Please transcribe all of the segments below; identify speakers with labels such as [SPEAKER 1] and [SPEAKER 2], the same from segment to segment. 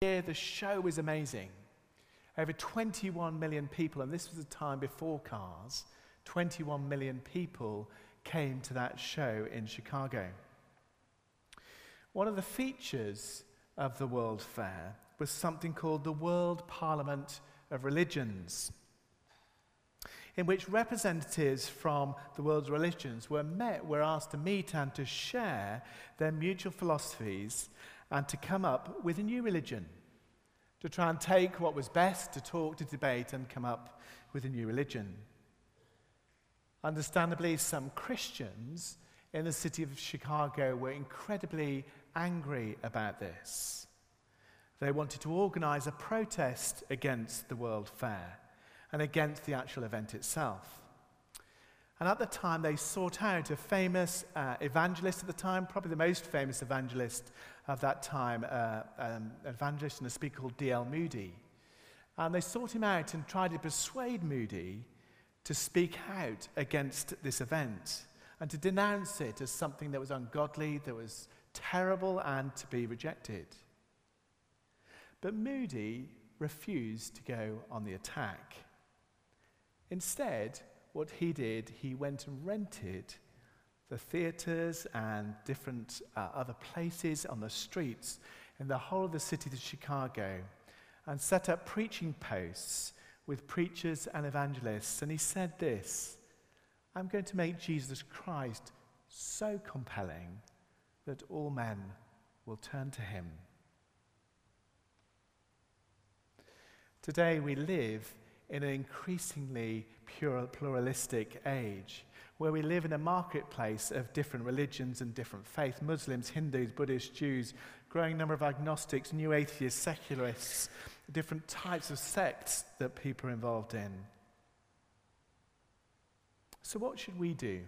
[SPEAKER 1] year, the show was amazing. Over 21 million people, and this was a time before cars, 21 million people came to that show in Chicago. One of the features of the World Fair was something called the World Parliament of Religions, in which representatives from the world's religions were met, were asked to meet and to share their mutual philosophies and to come up with a new religion, to try and take what was best, to talk, to debate, and come up with a new religion. Understandably, some Christians in the city of Chicago were incredibly angry about this. They wanted to organize a protest against the World Fair and against the actual event itself. And at the time, they sought out a famous uh, evangelist at the time, probably the most famous evangelist of that time, uh, um, an evangelist and a speaker called D.L. Moody. And they sought him out and tried to persuade Moody to speak out against this event and to denounce it as something that was ungodly, that was terrible, and to be rejected. But Moody refused to go on the attack. Instead, what he did, he went and rented the theatres and different uh, other places on the streets in the whole of the city of Chicago and set up preaching posts with preachers and evangelists. And he said this I'm going to make Jesus Christ so compelling that all men will turn to him. Today we live in an increasingly pluralistic age where we live in a marketplace of different religions and different faiths Muslims, Hindus, Buddhists, Jews, growing number of agnostics, new atheists, secularists, different types of sects that people are involved in. So, what should we do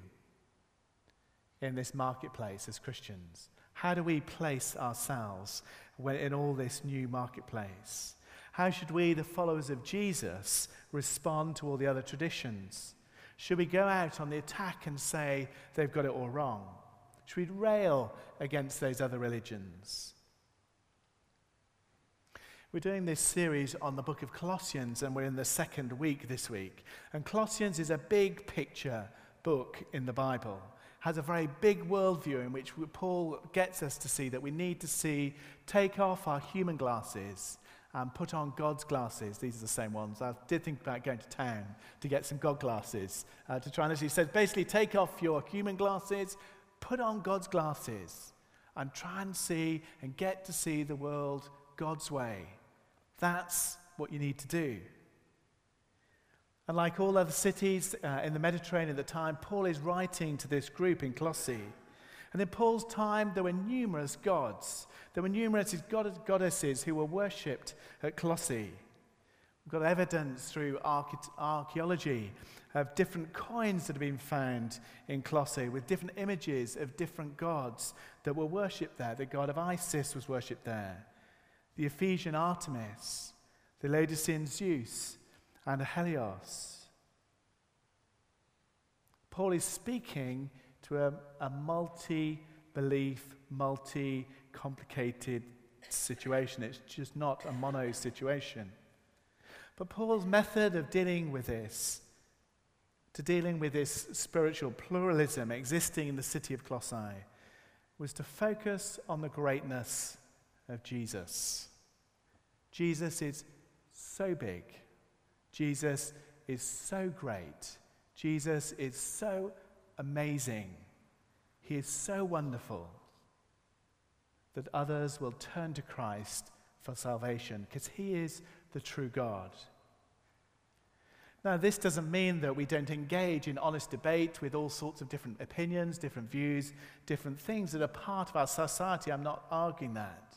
[SPEAKER 1] in this marketplace as Christians? How do we place ourselves in all this new marketplace? How should we, the followers of Jesus, respond to all the other traditions? Should we go out on the attack and say they've got it all wrong? Should we rail against those other religions? We're doing this series on the book of Colossians, and we're in the second week this week. And Colossians is a big picture book in the Bible, has a very big worldview in which Paul gets us to see that we need to see, take off our human glasses and put on God's glasses. These are the same ones. I did think about going to town to get some God glasses uh, to try and He said, basically, take off your human glasses, put on God's glasses, and try and see and get to see the world God's way. That's what you need to do. And like all other cities uh, in the Mediterranean at the time, Paul is writing to this group in Colossae. And in Paul's time, there were numerous gods. There were numerous god- goddesses who were worshipped at Colossae. We've got evidence through archaeology of different coins that have been found in Colossae with different images of different gods that were worshipped there. The god of Isis was worshipped there, the Ephesian Artemis, the Laodicean Zeus, and Helios. Paul is speaking to a, a multi belief, multi complicated situation. It's just not a mono situation. But Paul's method of dealing with this, to dealing with this spiritual pluralism existing in the city of Colossae, was to focus on the greatness of Jesus. Jesus is so big. Jesus is so great. Jesus is so amazing. He is so wonderful that others will turn to Christ for salvation because He is the true God. Now, this doesn't mean that we don't engage in honest debate with all sorts of different opinions, different views, different things that are part of our society. I'm not arguing that.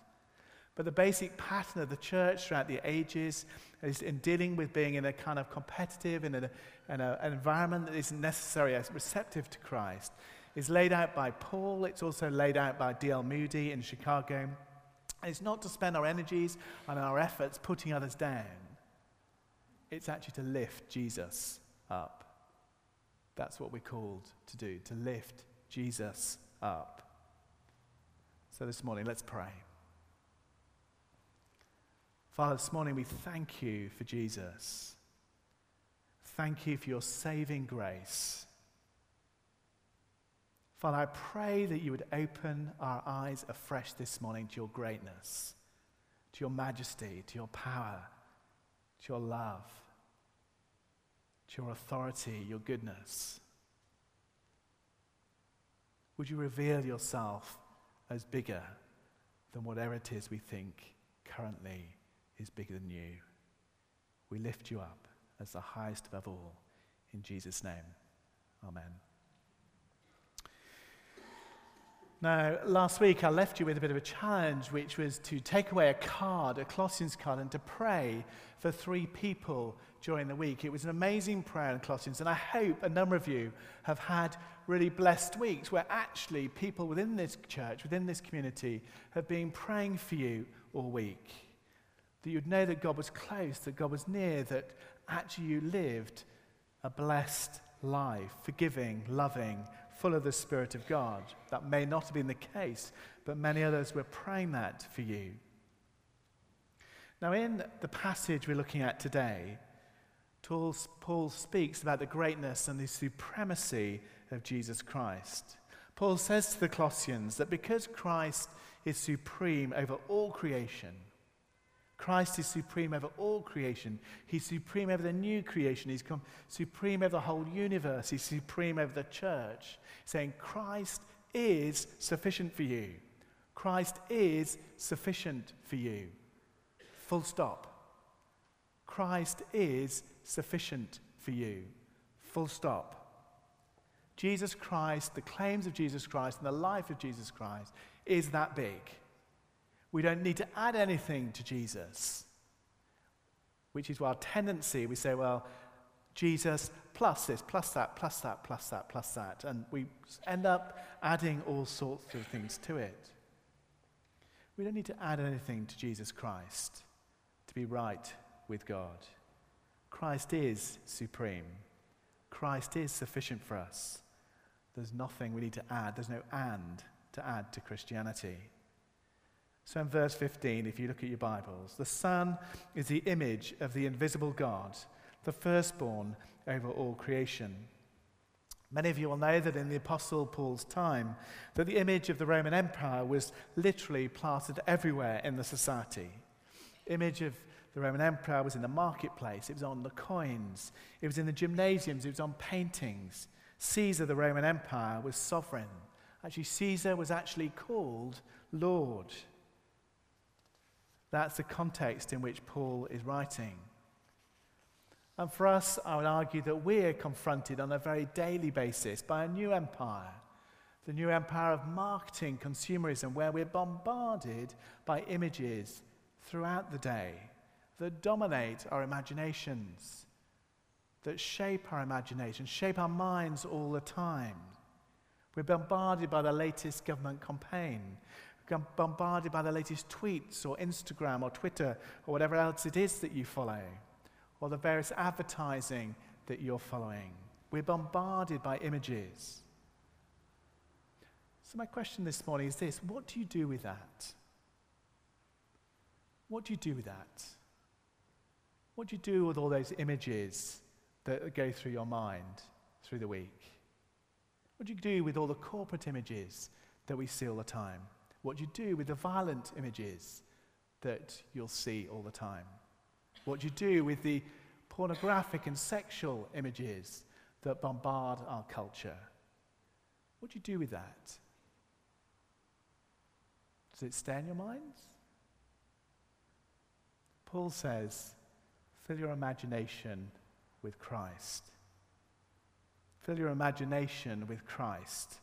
[SPEAKER 1] But the basic pattern of the church throughout the ages is in dealing with being in a kind of competitive, in, a, in a, an environment that isn't necessarily as receptive to Christ, is laid out by Paul. It's also laid out by D.L. Moody in Chicago. it's not to spend our energies and our efforts putting others down, it's actually to lift Jesus up. That's what we're called to do, to lift Jesus up. So this morning, let's pray. Father, this morning we thank you for Jesus. Thank you for your saving grace. Father, I pray that you would open our eyes afresh this morning to your greatness, to your majesty, to your power, to your love, to your authority, your goodness. Would you reveal yourself as bigger than whatever it is we think currently is bigger than you? We lift you up as the highest above all. In Jesus' name, amen. Now, last week I left you with a bit of a challenge, which was to take away a card, a Colossians card, and to pray for three people during the week. It was an amazing prayer in Colossians, and I hope a number of you have had really blessed weeks where actually people within this church, within this community, have been praying for you all week. That you'd know that God was close, that God was near, that actually you lived a blessed life, forgiving, loving, full of the Spirit of God. That may not have been the case, but many others were praying that for you. Now, in the passage we're looking at today, Paul speaks about the greatness and the supremacy of Jesus Christ. Paul says to the Colossians that because Christ is supreme over all creation, Christ is supreme over all creation. He's supreme over the new creation. He's come supreme over the whole universe. He's supreme over the church. Saying, Christ is sufficient for you. Christ is sufficient for you. Full stop. Christ is sufficient for you. Full stop. Jesus Christ, the claims of Jesus Christ, and the life of Jesus Christ is that big. We don't need to add anything to Jesus, which is our tendency. We say, well, Jesus plus this, plus that, plus that, plus that, plus that. And we end up adding all sorts of things to it. We don't need to add anything to Jesus Christ to be right with God. Christ is supreme. Christ is sufficient for us. There's nothing we need to add. There's no and to add to Christianity. So in verse 15, if you look at your Bibles, the Son is the image of the invisible God, the firstborn over all creation. Many of you will know that in the Apostle Paul's time, that the image of the Roman Empire was literally plastered everywhere in the society. Image of the Roman Empire was in the marketplace, it was on the coins, it was in the gymnasiums, it was on paintings. Caesar, the Roman Empire, was sovereign. Actually, Caesar was actually called Lord. That's the context in which Paul is writing. And for us, I would argue that we're confronted on a very daily basis by a new empire, the new empire of marketing, consumerism, where we're bombarded by images throughout the day that dominate our imaginations that shape our imagination, shape our minds all the time. We're bombarded by the latest government campaign, bombarded by the latest tweets or Instagram or Twitter or whatever else it is that you follow, or the various advertising that you're following. We're bombarded by images. So, my question this morning is this what do you do with that? What do you do with that? What do you do with all those images that go through your mind through the week? What do you do with all the corporate images that we see all the time? What do you do with the violent images that you'll see all the time? What do you do with the pornographic and sexual images that bombard our culture? What do you do with that? Does it stay in your minds? Paul says, fill your imagination with Christ. Fill your imagination with Christ.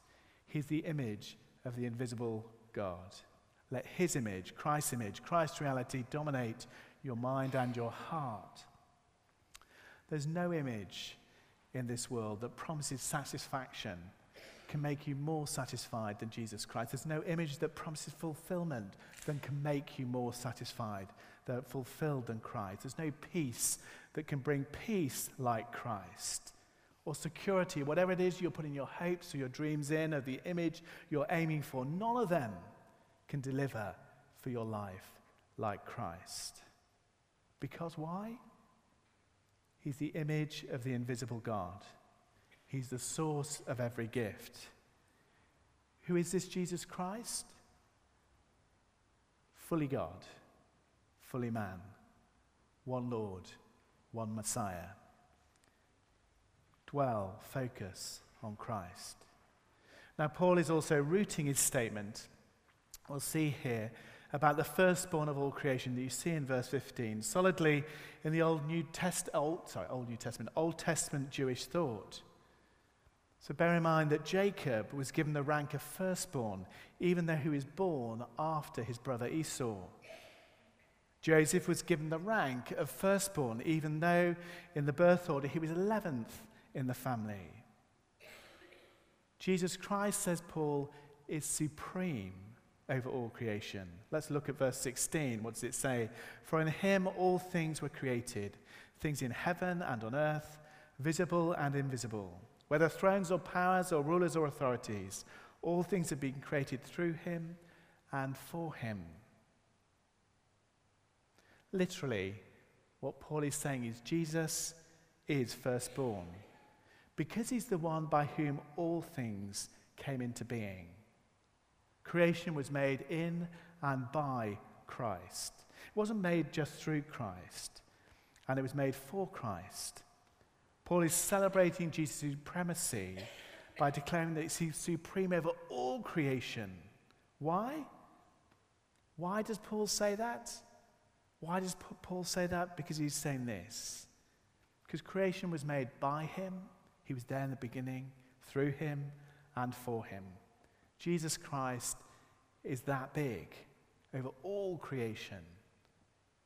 [SPEAKER 1] He's the image of the invisible God. Let His image, Christ's image, Christ's reality dominate your mind and your heart. There's no image in this world that promises satisfaction, can make you more satisfied than Jesus Christ. There's no image that promises fulfillment that can make you more satisfied, than fulfilled than Christ. There's no peace that can bring peace like Christ or security, whatever it is you're putting your hopes or your dreams in, or the image you're aiming for, none of them can deliver for your life like Christ. Because why? He's the image of the invisible God. He's the source of every gift. Who is this Jesus Christ? Fully God, fully man, one Lord, one Messiah. Dwell, focus on Christ. Now, Paul is also rooting his statement, we'll see here, about the firstborn of all creation that you see in verse 15, solidly in the Old New Test, Old, sorry, Old New Testament, Old Testament Jewish thought. So bear in mind that Jacob was given the rank of firstborn, even though he was born after his brother Esau. Joseph was given the rank of firstborn, even though in the birth order he was 11th in the family. Jesus Christ, says Paul, is supreme over all creation. Let's look at verse 16. What does it say? For in him all things were created, things in heaven and on earth, visible and invisible, whether thrones or powers or rulers or authorities. All things have been created through him and for him. Literally, what Paul is saying is Jesus is firstborn because he's the one by whom all things came into being. Creation was made in and by Christ. It wasn't made just through Christ, and it was made for Christ. Paul is celebrating Jesus' supremacy by declaring that he's supreme over all creation. Why? Why does Paul say that? Why does Paul say that? Because he's saying this. Because creation was made by him, he was there in the beginning, through him, and for him. Jesus Christ is that big over all creation,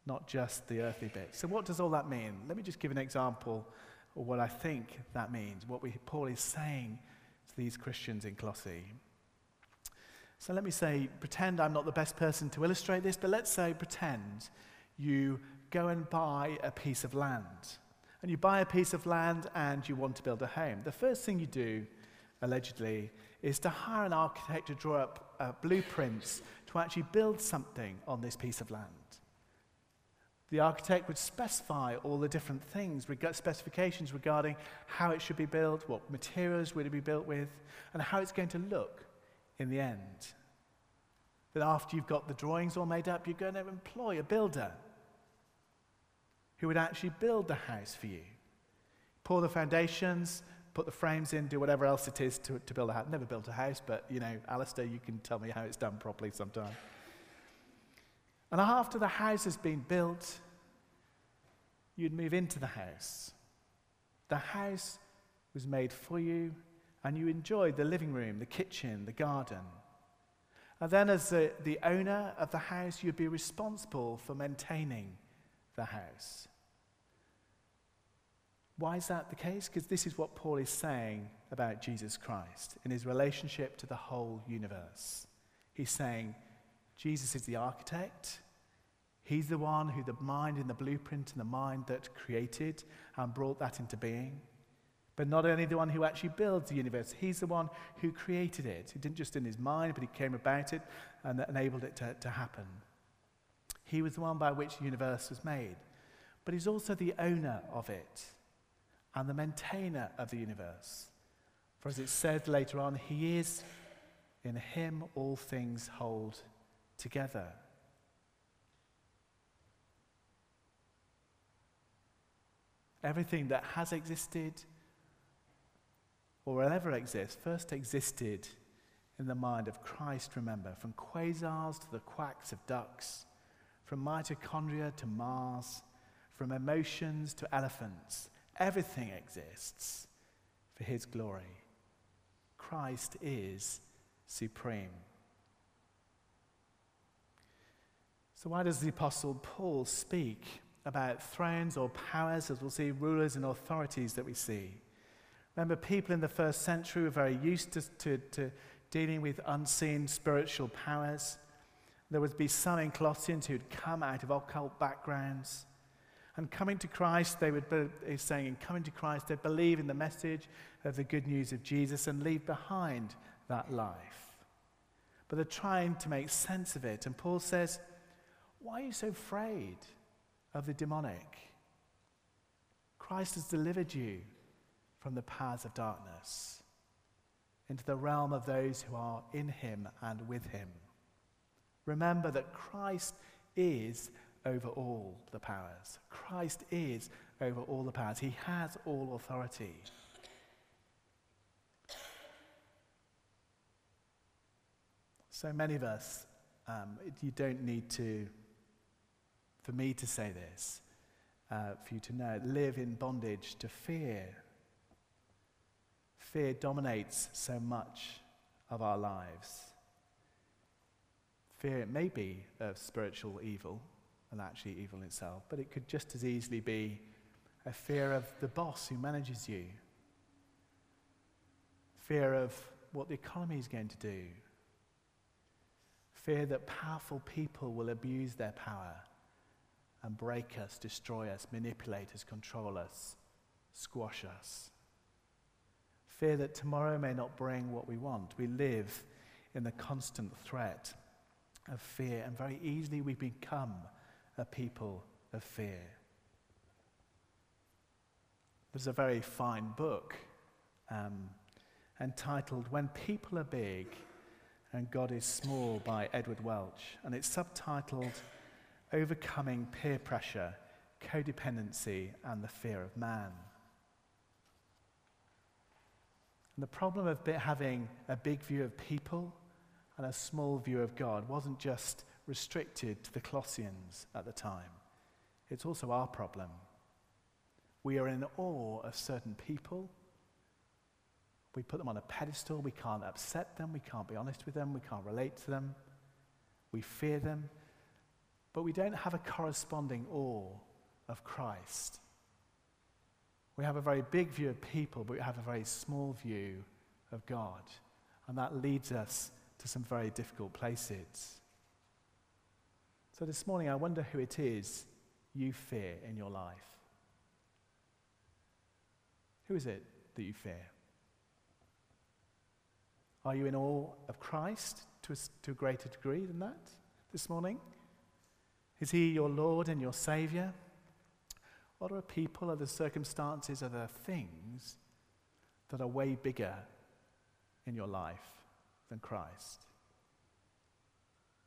[SPEAKER 1] not just the earthly bit. So, what does all that mean? Let me just give an example of what I think that means, what we, Paul is saying to these Christians in Colossae. So, let me say, pretend I'm not the best person to illustrate this, but let's say, pretend you go and buy a piece of land and you buy a piece of land and you want to build a home, the first thing you do, allegedly, is to hire an architect to draw up uh, blueprints to actually build something on this piece of land. The architect would specify all the different things, specifications regarding how it should be built, what materials would it be built with, and how it's going to look in the end. Then, after you've got the drawings all made up, you're going to employ a builder who would actually build the house for you. Pour the foundations, put the frames in, do whatever else it is to, to build a house. Never built a house, but you know, Alistair, you can tell me how it's done properly sometime. And after the house has been built, you'd move into the house. The house was made for you, and you enjoyed the living room, the kitchen, the garden. And then, as the, the owner of the house, you'd be responsible for maintaining the house. Why is that the case? Because this is what Paul is saying about Jesus Christ in his relationship to the whole universe. He's saying Jesus is the architect. He's the one who the mind in the blueprint and the mind that created and brought that into being. But not only the one who actually builds the universe, he's the one who created it. He didn't just in his mind, but he came about it and enabled it to, to happen. He was the one by which the universe was made. But he's also the owner of it and the maintainer of the universe. For as it said later on, he is, in him all things hold together. Everything that has existed or will ever exist first existed in the mind of Christ, remember, from quasars to the quacks of ducks from mitochondria to Mars, from emotions to elephants. Everything exists for his glory. Christ is supreme. So, why does the Apostle Paul speak about thrones or powers, as we'll see, rulers and authorities that we see? Remember, people in the first century were very used to, to, to dealing with unseen spiritual powers. There would be some in Colossians who'd come out of occult backgrounds. And coming to Christ, they would be, he's saying, in coming to Christ, they believe in the message of the good news of Jesus and leave behind that life. But they're trying to make sense of it. And Paul says, Why are you so afraid of the demonic. Christ has delivered you from the powers of darkness into the realm of those who are in him and with him. Remember that Christ is over all the powers. Christ is over all the powers. He has all authority. So many of us, um, you don't need to, for me to say this, uh, for you to know, live in bondage to fear. Fear dominates so much of our lives. Fear, it may be of spiritual evil and actually evil itself, but it could just as easily be a fear of the boss who manages you, fear of what the economy is going to do, fear that powerful people will abuse their power and break us, destroy us, manipulate us, control us, squash us. Fear that tomorrow may not bring what we want. We live in the constant threat of fear, and very easily we become a people of fear. There's a very fine book um, entitled When People Are Big and God is Small by Edward Welch, and it's subtitled Overcoming Peer Pressure, Codependency, and the Fear of Man. And the problem of having a big view of people and a small view of God wasn't just restricted to the Colossians at the time, it's also our problem. We are in awe of certain people. We put them on a pedestal. We can't upset them. We can't be honest with them. We can't relate to them. We fear them. But we don't have a corresponding awe of Christ. We have a very big view of people, but we have a very small view of God. And that leads us to some very difficult places. So this morning, I wonder who it is you fear in your life. Who is it that you fear? Are you in awe of Christ to a, to a greater degree than that this morning? Is he your Lord and your Savior? What are people, are the circumstances, are the things that are way bigger in your life than Christ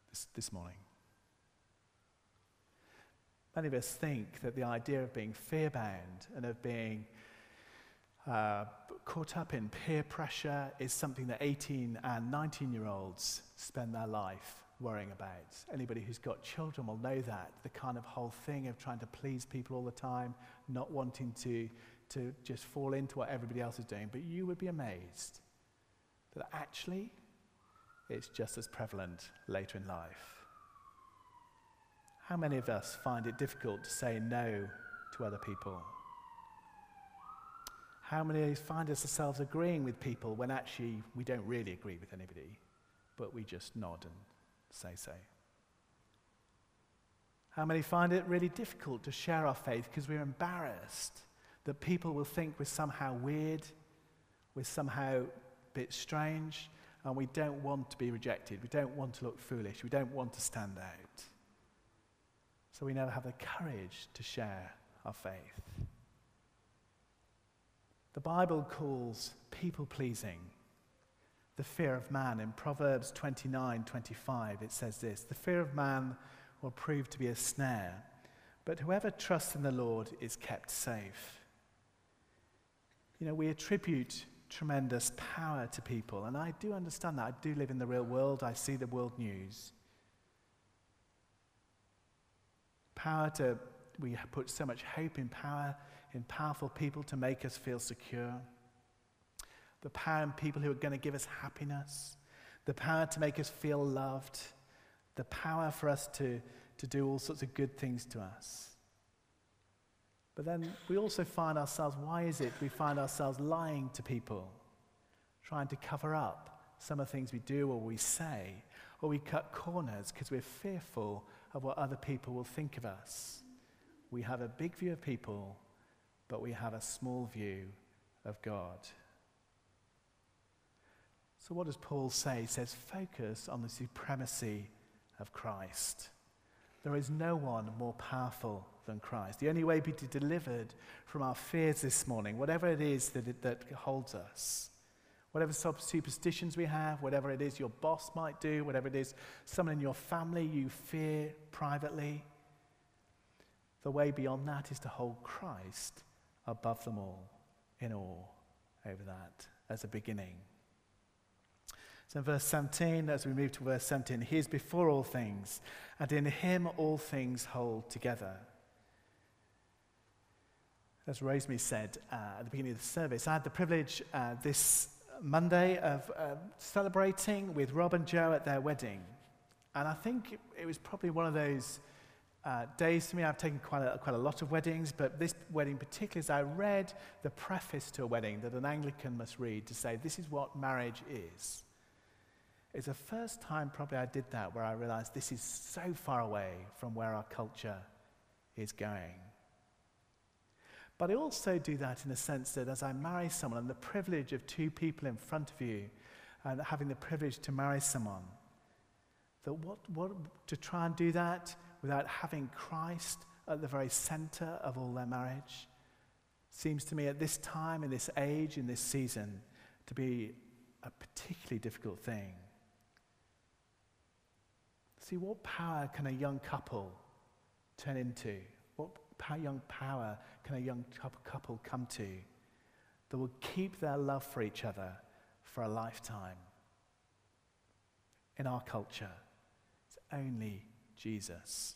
[SPEAKER 1] this, this morning? Many of us think that the idea of being fear bound and of being uh, caught up in peer pressure is something that 18 and 19 year olds spend their life worrying about. Anybody who's got children will know that. The kind of whole thing of trying to please people all the time, not wanting to, to just fall into what everybody else is doing. But you would be amazed that actually it's just as prevalent later in life. How many of us find it difficult to say no to other people? How many find ourselves agreeing with people when actually we don't really agree with anybody, but we just nod and say so? How many find it really difficult to share our faith because we're embarrassed that people will think we're somehow weird, we're somehow a bit strange, and we don't want to be rejected, we don't want to look foolish, we don't want to stand out. So we never have the courage to share our faith. The Bible calls people pleasing the fear of man. In Proverbs 29 25, it says this The fear of man will prove to be a snare, but whoever trusts in the Lord is kept safe. You know, we attribute tremendous power to people, and I do understand that. I do live in the real world, I see the world news. Power to, we put so much hope in power in powerful people to make us feel secure, the power in people who are going to give us happiness, the power to make us feel loved, the power for us to, to do all sorts of good things to us. But then we also find ourselves, why is it we find ourselves lying to people, trying to cover up some of the things we do or we say, or we cut corners because we're fearful of what other people will think of us. We have a big view of people but we have a small view of God. So, what does Paul say? He says, focus on the supremacy of Christ. There is no one more powerful than Christ. The only way to be delivered from our fears this morning, whatever it is that, it, that holds us, whatever superstitions we have, whatever it is your boss might do, whatever it is someone in your family you fear privately, the way beyond that is to hold Christ above them all in awe over that as a beginning. So in verse 17, as we move to verse 17, he is before all things, and in him all things hold together. As Rosemary said uh, at the beginning of the service, I had the privilege uh, this Monday of uh, celebrating with Rob and Joe at their wedding. And I think it was probably one of those uh, days to me. I've taken quite a, quite a lot of weddings, but this wedding particularly, as I read the preface to a wedding that an Anglican must read to say, this is what marriage is. It's the first time probably I did that where I realized this is so far away from where our culture is going. But I also do that in the sense that as I marry someone, and the privilege of two people in front of you, and having the privilege to marry someone, that what, what, to try and do that without having Christ at the very center of all their marriage seems to me at this time, in this age, in this season, to be a particularly difficult thing. See, what power can a young couple turn into? Young power can a young couple come to that will keep their love for each other for a lifetime? In our culture, it's only Jesus.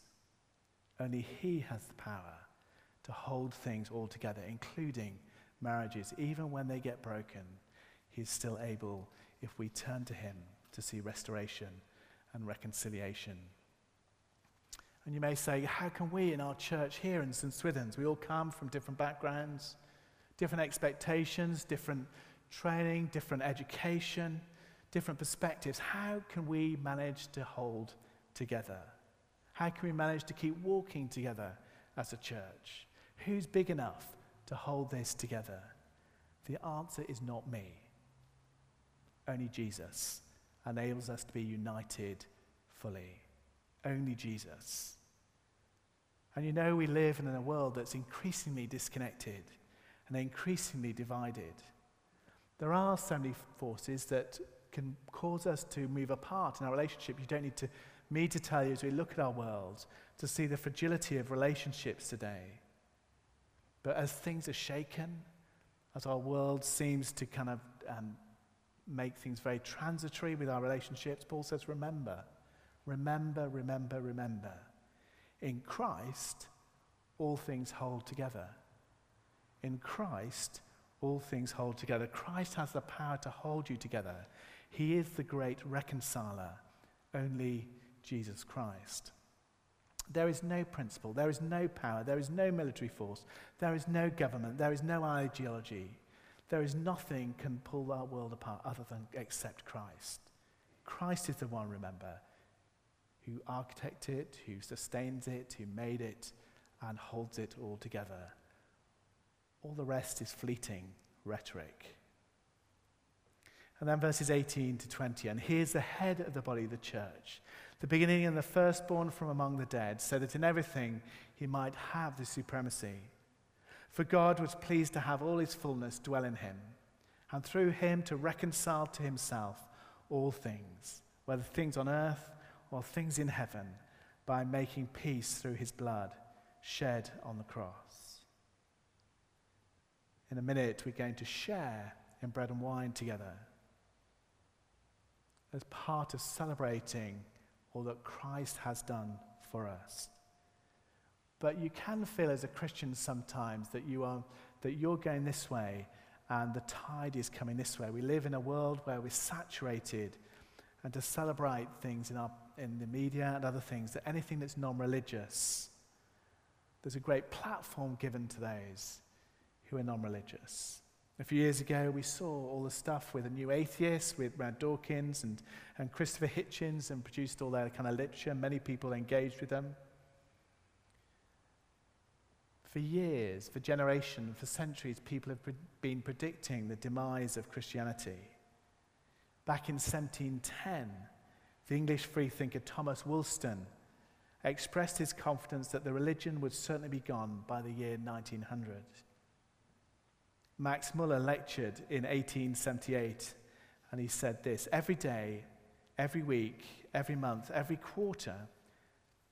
[SPEAKER 1] Only He has the power to hold things all together, including marriages. Even when they get broken, He's still able, if we turn to Him, to see restoration and reconciliation. And you may say, how can we in our church here in St. Swithin's, we all come from different backgrounds, different expectations, different training, different education, different perspectives. How can we manage to hold together? How can we manage to keep walking together as a church? Who's big enough to hold this together? The answer is not me. Only Jesus enables us to be united fully. Only Jesus. And you know, we live in a world that's increasingly disconnected and increasingly divided. There are so many forces that can cause us to move apart in our relationship. You don't need to, me to tell you as we look at our world to see the fragility of relationships today. But as things are shaken, as our world seems to kind of um, make things very transitory with our relationships, Paul says, remember, remember, remember, remember. In Christ, all things hold together. In Christ, all things hold together. Christ has the power to hold you together. He is the great reconciler, only Jesus Christ. There is no principle, there is no power, there is no military force, there is no government, there is no ideology there is nothing can pull our world apart other than accept Christ. Christ is the one, remember, who architected it, who sustains it, who made it, and holds it all together. All the rest is fleeting rhetoric. And then verses 18 to 20. And here's the head of the body, the church, the beginning and the firstborn from among the dead, so that in everything he might have the supremacy. For God was pleased to have all his fullness dwell in him, and through him to reconcile to himself all things, whether things on earth or things in heaven, by making peace through his blood shed on the cross. In a minute, we're going to share in bread and wine together as part of celebrating all that Christ has done for us. But you can feel as a Christian sometimes that, you are, that you're going this way and the tide is coming this way. We live in a world where we're saturated and to celebrate things in, our, in the media and other things, that anything that's non religious, there's a great platform given to those who are non religious. A few years ago, we saw all the stuff with the new atheists, with Brad Dawkins and, and Christopher Hitchens, and produced all their kind of literature. Many people engaged with them. For years, for generations, for centuries, people have pre- been predicting the demise of Christianity. Back in 1710, the English freethinker Thomas Woolston expressed his confidence that the religion would certainly be gone by the year 1900. Max Muller lectured in 1878 and he said this Every day, every week, every month, every quarter,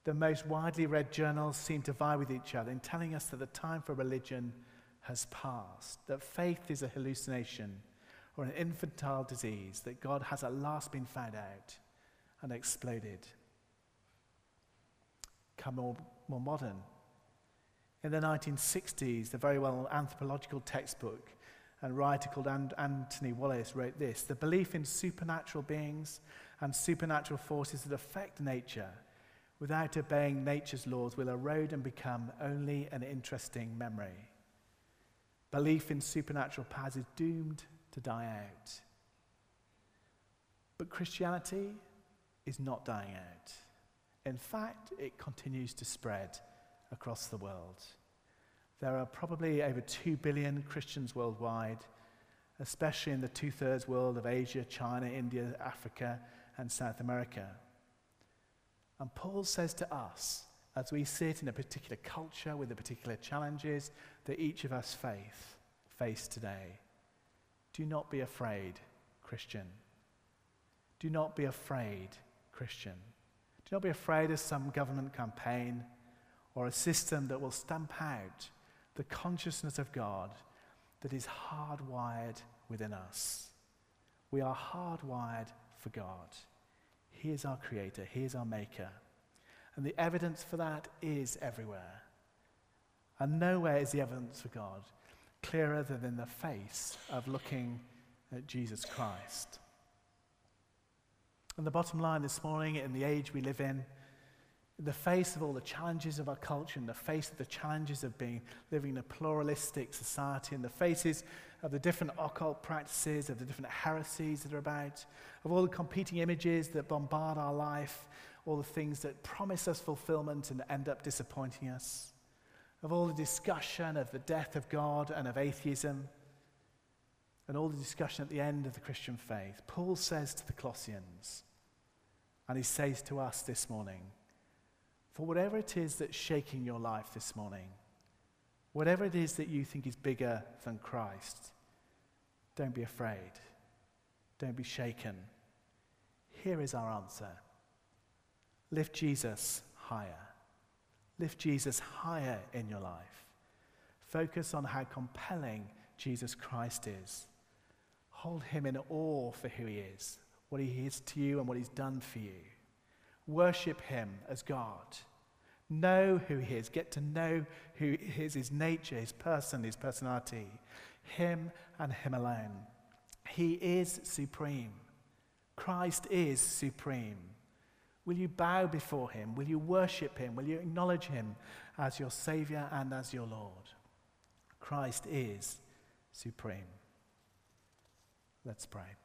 [SPEAKER 1] the most widely read journals seem to vie with each other in telling us that the time for religion has passed, that faith is a hallucination or an infantile disease, that God has at last been found out and exploded. Come more, more modern. In the 1960s, the very well anthropological textbook and writer called Anthony Wallace wrote this The belief in supernatural beings and supernatural forces that affect nature without obeying nature's laws will erode and become only an interesting memory. Belief in supernatural powers is doomed to die out. But Christianity is not dying out. In fact, it continues to spread across the world. There are probably over 2 billion Christians worldwide, especially in the two thirds world of Asia, China, India, Africa, and South America. And Paul says to us, as we sit in a particular culture with the particular challenges that each of us face, face today, do not be afraid, Christian. Do not be afraid, Christian. Do not be afraid of some government campaign or a system that will stamp out the consciousness of God that is hardwired within us. We are hardwired for God. He is our creator, He is our maker. And the evidence for that is everywhere. And nowhere is the evidence for God clearer than in the face of looking at Jesus Christ. And the bottom line this morning, in the age we live in, in the face of all the challenges of our culture, in the face of the challenges of being living in a pluralistic society, in the faces of the different occult practices, of the different heresies that are about, of all the competing images that bombard our life, all the things that promise us fulfillment and end up disappointing us, of all the discussion of the death of God and of atheism, and all the discussion at the end of the Christian faith, Paul says to the Colossians, and he says to us this morning, for whatever it is that's shaking your life this morning, whatever it is that you think is bigger than Christ, don't be afraid. Don't be shaken. Here is our answer lift Jesus higher. Lift Jesus higher in your life. Focus on how compelling Jesus Christ is. Hold him in awe for who he is, what he is to you, and what he's done for you. Worship him as God. Know who he is. Get to know who is his nature, his person, his personality. Him and him alone. He is supreme. Christ is supreme. Will you bow before him? Will you worship him? Will you acknowledge him as your Savior and as your Lord? Christ is supreme. Let's pray.